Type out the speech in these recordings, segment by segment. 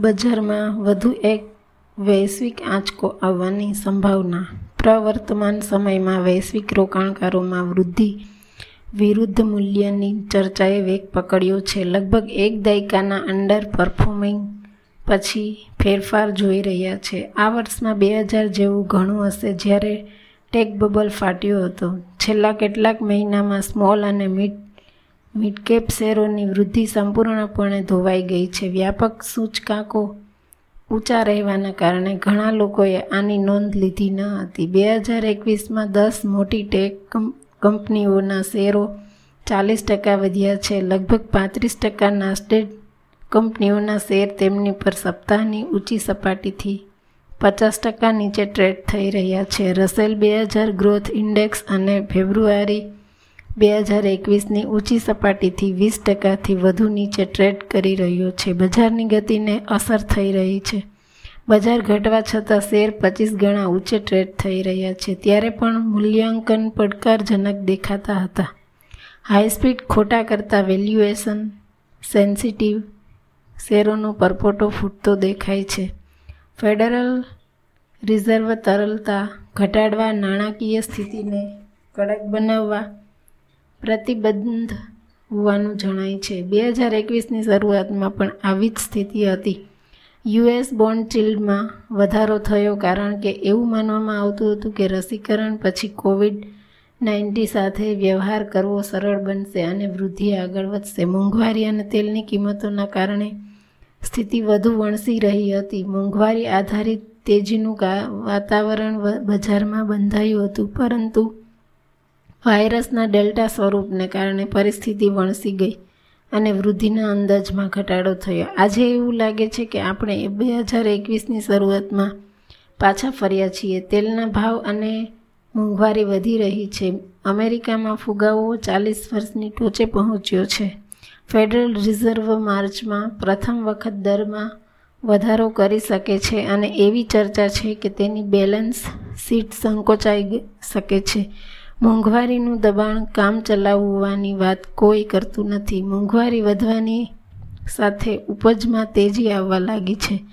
બજારમાં વધુ એક વૈશ્વિક આંચકો આવવાની સંભાવના. પ્રવર્તમાન સમયમાં વૈશ્વિક રોકાણકારોમાં વૃદ્ધિ વિરુદ્ધ મૂલ્યની ચર્ચાએ વેગ પકડ્યો છે. લગભગ એક દાયકાના અંડર પરફોર્મિંગ પછી ફેરફાર જોઈ રહ્યા છે. આ વર્ષમાં બે હજાર જેવું ઘણું હશે જ્યારે ટેક બબલ ફાટ્યો હતો. છેલ્લા કેટલાક મહિનામાં સ્મોલ અને મિડ મિડકેપ શેરોની વૃદ્ધિ સંપૂર્ણપણે ધોવાઈ ગઈ છે. વ્યાપક સૂચકાંકો ઊંચા રહેવાના કારણે ઘણા લોકોએ આની નોંધ લીધી ન હતી. બે હજાર એકવીસમાં દસ મોટી ટેક કંપનીઓના શેરો ચાલીસ ટકા વધ્યા છે. લગભગ પાંત્રીસ ટકા નાસ્ટેડ કંપનીઓના શેર તેમની પર સપ્તાહની ઊંચી સપાટીથી પચાસ ટકા નીચે ટ્રેડ થઈ રહ્યા છે. રસેલ બે હજાર ગ્રોથ ઇન્ડેક્સ અને ફેબ્રુઆરી બે હજાર એકવીસની ઊંચી સપાટીથી વીસ ટકાથી વધુ નીચે ટ્રેડ કરી રહ્યો છે. બજારની ગતિને અસર થઈ રહી છે. બજાર ઘટવા છતાં શેર પચીસ ગણા ઊંચે ટ્રેડ થઈ રહ્યા છે. ત્યારે પણ મૂલ્યાંકન પડકારજનક દેખાતા હતા. હાઈસ્પીડ ખોટા કરતાં વેલ્યુએશન સેન્સિટિવ શેરોનો પરપોટો ફૂટતો દેખાય છે. ફેડરલ રિઝર્વ તરલતા ઘટાડવા નાણાકીય સ્થિતિને કડક બનાવવા પ્રતિબંધ હોવાનું જણાય છે. બે હજાર એકવીસની શરૂઆતમાં પણ આવી જ સ્થિતિ હતી. યુએસ બોન્ડ ચીલ્ડમાં વધારો થયો કારણ કે એવું માનવામાં આવતું હતું કે રસીકરણ પછી કોવિડ નાઇન્ટી સાથે વ્યવહાર કરવો સરળ બનશે અને વૃદ્ધિ આગળ વધશે. મોંઘવારી અને તેલની કિંમતોના કારણે સ્થિતિ વધુ વણસી રહી હતી. મોંઘવારી આધારિત તેજીનું વાતાવરણ બજારમાં બંધાયું હતું. પરંતુ વાયરસના ડેલ્ટા સ્વરૂપને કારણે પરિસ્થિતિ વણસી ગઈ અને વૃદ્ધિના અંદાજમાં ઘટાડો થયો. આજે એવું લાગે છે કે આપણે બે હજાર એકવીસની શરૂઆતમાં પાછા ફર્યા છીએ. તેલના ભાવ અને મોંઘવારી વધી રહી છે. અમેરિકામાં ફુગાવો ચાલીસ વર્ષની ટોચે પહોંચ્યો છે. ફેડરલ રિઝર્વ માર્ચમાં પ્રથમ વખત દરમાં વધારો કરી શકે છે અને એવી ચર્ચા છે કે તેની બેલેન્સ શીટ સંકોચાઈ શકે છે. મોંઘવારીનું દબાણ કામ ચલાવવાની વાત કોઈ કરતું નથી. મોંઘવારી વધવાની સાથે ઉપજમાં તેજી આવવા લાગી છે.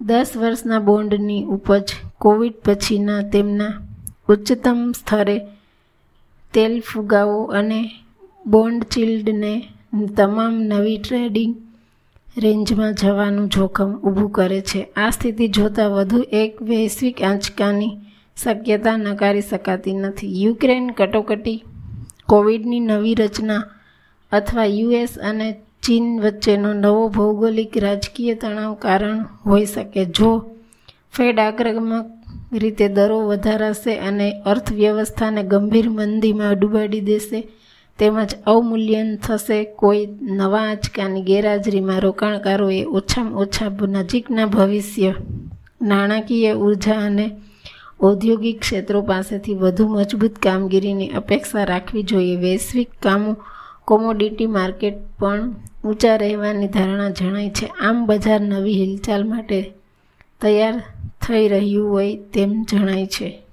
દસ વર્ષના બોન્ડની ઉપજ કોવિડ પછીના તેમના ઉચ્ચતમ સ્તરે તેલ ફુગાવો અને બોન્ડ ચિલ્ડને તમામ નવી ટ્રેડિંગ રેન્જમાં જવાનું જોખમ ઊભું કરે છે. આ સ્થિતિ જોતાં વધુ એક વૈશ્વિક આંચકાની શક્યતા નકારી શકાતી નથી. યુક્રેન કટોકટી, કોવિડની નવી રચના અથવા યુએસ અને ચીન વચ્ચેનો નવો ભૌગોલિક રાજકીય તણાવ કારણ હોઈ શકે. જો ફેડ આક્રમક રીતે દરો વધારાશે અને અર્થવ્યવસ્થાને ગંભીર મંદીમાં ડૂબાડી દેશે, તેમજ અવમૂલ્યન થશે, કોઈ નવા આંચકાની ગેરહાજરીમાં રોકાણકારોએ ઓછામાં ઓછા નજીકના ભવિષ્ય, નાણાકીય ઊર્જા અને ઔદ્યોગિક ક્ષેત્રો પાસેથી વધુ મજબૂત કામગીરીની અપેક્ષા રાખવી જોઈએ. વૈશ્વિક કામો કોમોડિટી માર્કેટ પણ ઊંચા રહેવાની ધારણા જણાય છે. આમ બજાર નવી હિલચાલ માટે તૈયાર થઈ રહ્યું હોય તેમ જણાય છે.